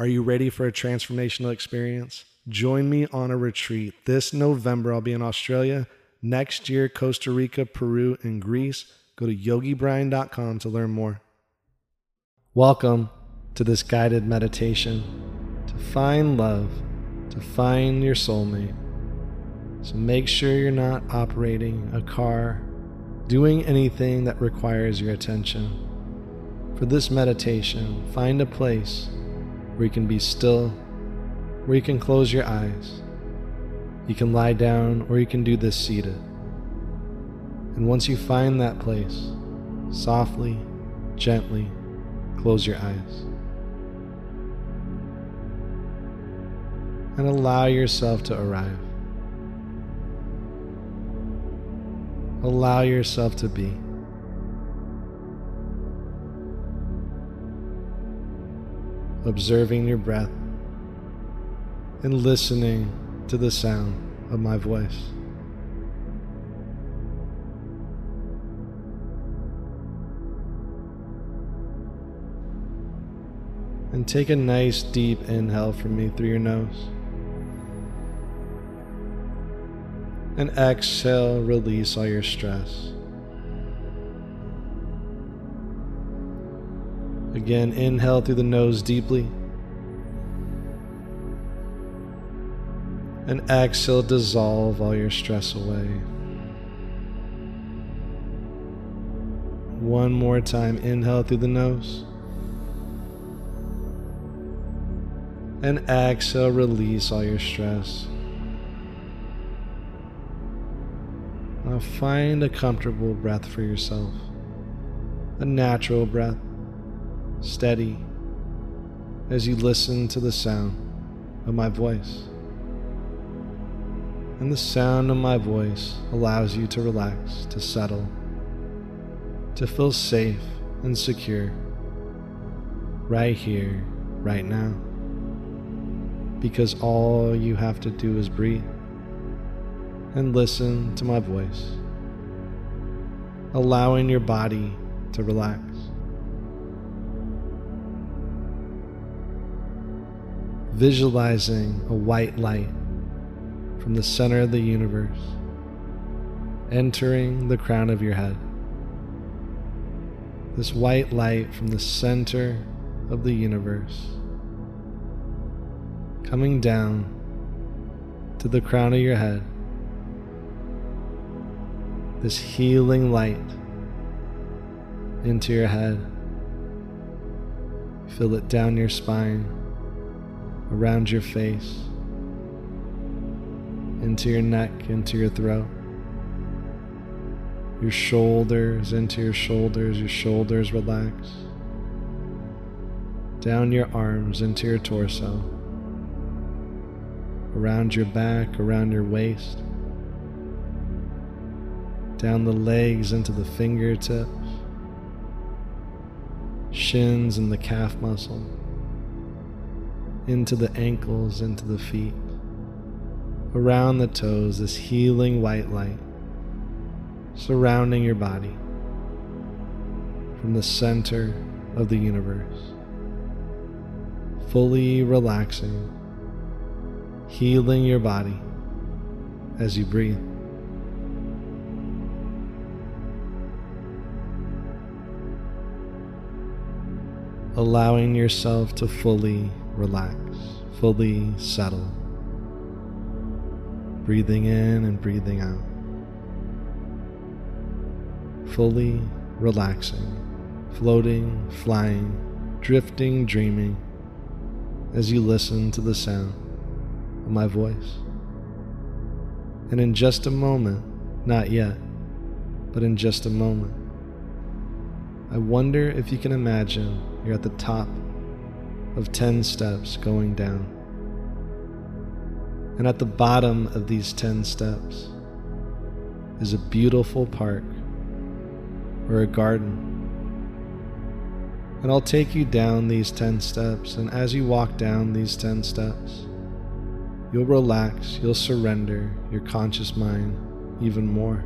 Are you ready for a transformational experience? Join me on a retreat. This November, I'll be in Australia. Next year, Costa Rica, Peru, and Greece. Go to yogibrian.com to learn more. Welcome to this guided meditation to find love, to find your soulmate. So make sure you're not operating a car, doing anything that requires your attention. For this meditation, find a place where you can be still, where you can close your eyes. You can lie down or you can do this seated. And once you find that place, softly, gently close your eyes. And allow yourself to arrive. Allow yourself to be. Observing your breath and listening to the sound of my voice. And take a nice deep inhale from me through your nose. And exhale, release all your stress. Again, inhale through the nose deeply. And exhale, dissolve all your stress away. One more time, inhale through the nose. And exhale, release all your stress. Now find a comfortable breath for yourself, a natural breath, steady, as you listen to the sound of my voice. And the sound of my voice allows you to relax, to settle, to feel safe and secure right here, right now because all you have to do is breathe and listen to my voice, allowing your body to relax. Visualizing a white light from the center of the universe entering the crown of your head. This white light from the center of the universe coming down to the crown of your head. This healing light into your head. Feel it down your spine, around your face, into your neck, into your throat, your shoulders, into your shoulders, your shoulders relax, down your arms, into your torso around your back, around your waist, down the legs into the fingertips, shins and the calf muscle, into the ankles, into the feet, around the toes, this healing white light surrounding your body from the center of the universe, fully relaxing healing your body as you breathe. Allowing yourself to fully relax, fully settle. Breathing in and breathing out. Fully relaxing, floating, flying, drifting, dreaming as you listen to the sound of my voice. And in just a moment, not yet, but in just a moment, I wonder if you can imagine you're at the top of 10 steps going down. And at the bottom of these 10 steps is a beautiful park or a garden. And I'll take you down these 10 steps, and as you walk down these 10 steps, you'll relax, you'll surrender your conscious mind even more.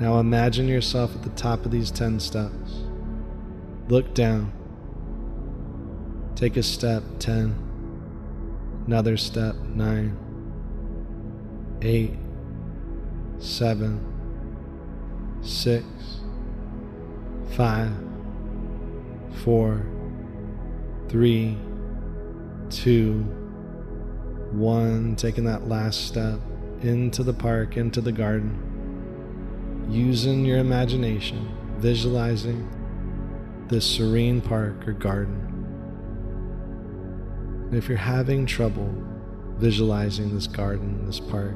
Now imagine yourself at the top of these 10 steps. Look down. Take a step, 10. Another step, 9. 8. 7. 6. 5. 4. 3. 2. 1. Taking that last step into the park, into the garden using your imagination, visualizing this serene park or garden. And if you're having trouble visualizing this garden, this park,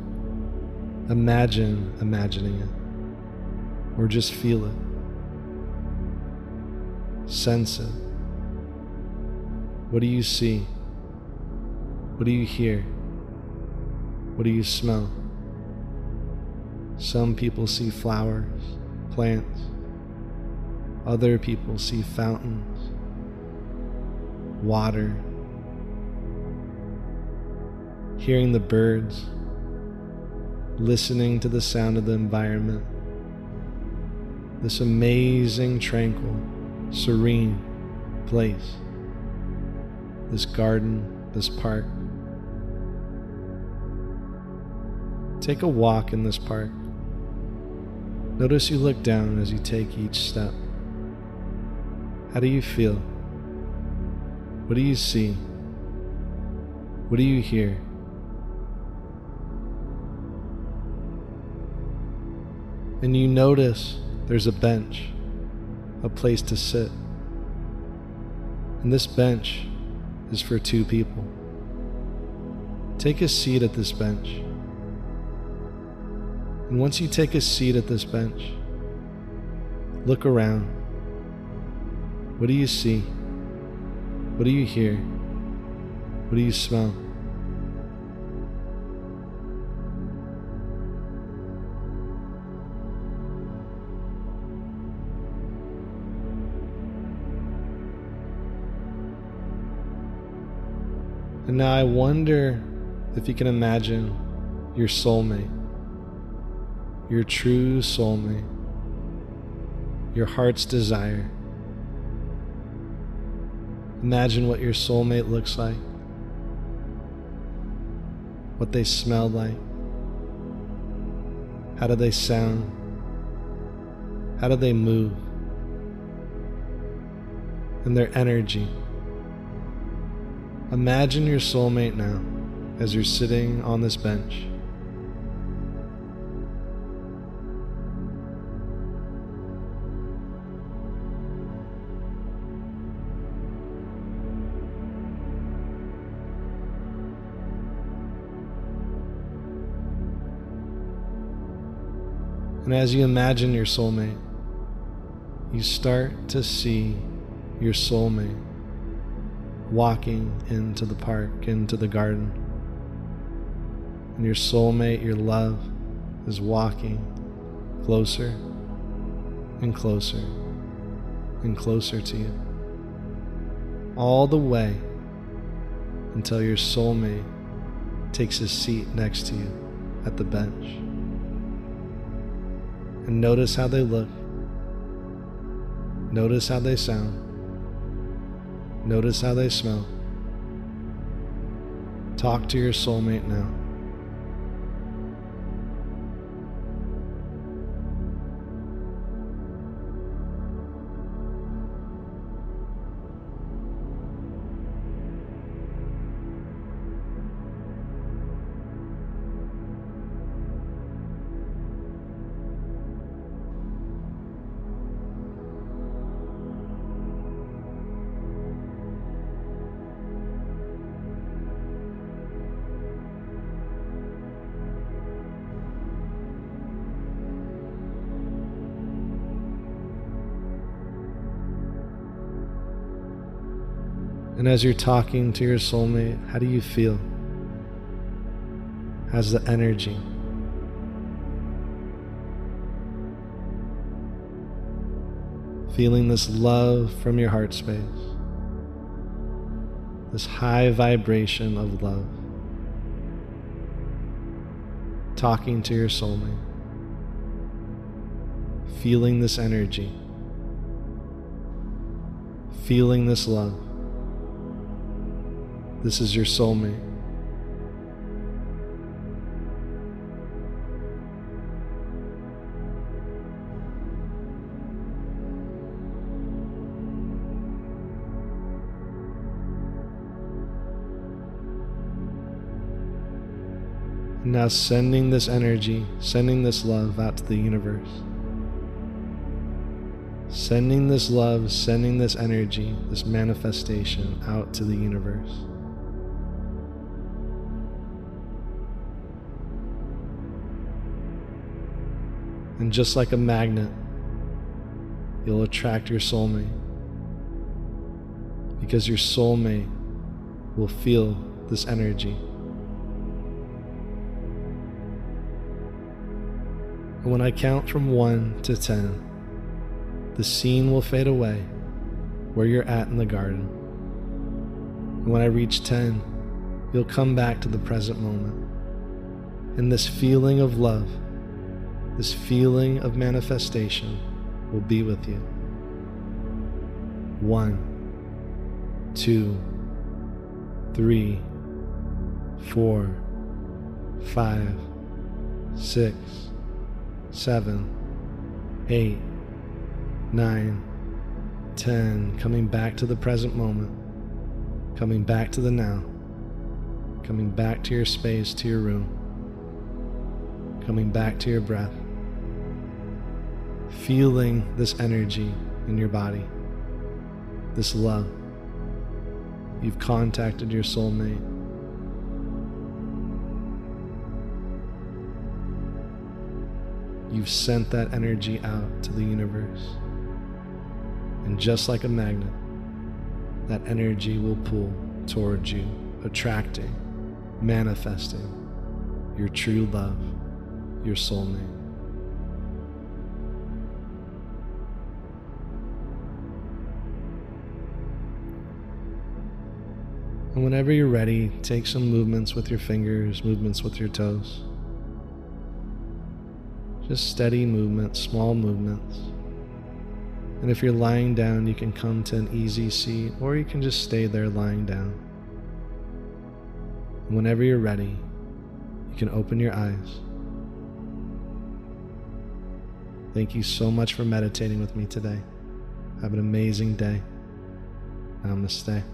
imagine imagining it, or just feel it, sense it. What do you see? What do you hear? What do you smell? Some people see flowers, plants. Other people see fountains, water, hearing the birds, listening to the sound of the environment. This amazing, tranquil, serene place. This garden, this park. Take a walk in this park. Notice you look down as you take each step. How do you feel? What do you see? What do you hear? And you notice there's a bench, a place to sit. And this bench is for two people. Take a seat at this bench. And once you take a seat at this bench, look around. What do you see? What do you hear? What do you smell? And now I wonder if you can imagine your soulmate your true soulmate, your heart's desire. Imagine what your soulmate looks like, what they smell like, how do they sound, how do they move, and their energy. Imagine your soulmate now as you're sitting on this bench. And as you imagine your soulmate, you start to see your soulmate walking into the park, into the garden. And your soulmate, your love, is walking closer and closer and closer to you. All the way until your soulmate takes a seat next to you at the bench and notice how they look. Notice how they sound. Notice how they smell. Talk to your soulmate now. And as you're talking to your soulmate, how do you feel? How's the energy? Feeling this love from your heart space, this high vibration of love. Talking to your soulmate. feeling this energy, feeling this love. This is your soulmate. Now sending this energy, sending this love out to the universe. Sending this love, sending this energy, this manifestation out to the universe. And just like a magnet, you'll attract your soulmate. Because your soulmate will feel this energy. And when I count from 1 to 10, the scene will fade away where you're at in the garden. And when I reach 10, you'll come back to the present moment. And this feeling of love, this feeling of manifestation will be with you. One, two, three, four, five, six seven, eight, nine, ten. Coming back to the present moment, coming back to the now, coming back to your space, to your room, coming back to your breath, feeling this energy in your body, this love. You've contacted your soulmate. You've sent that energy out to the universe. And just like a magnet, that energy will pull towards you, attracting, manifesting your true love, your soulmate. And whenever you're ready, take some movements with your fingers, movements with your toes. Just steady movements, small movements. And if you're lying down, you can come to an easy seat or you can just stay there lying down. And whenever you're ready, you can open your eyes. Thank you so much for meditating with me today. Have an amazing day. Namaste.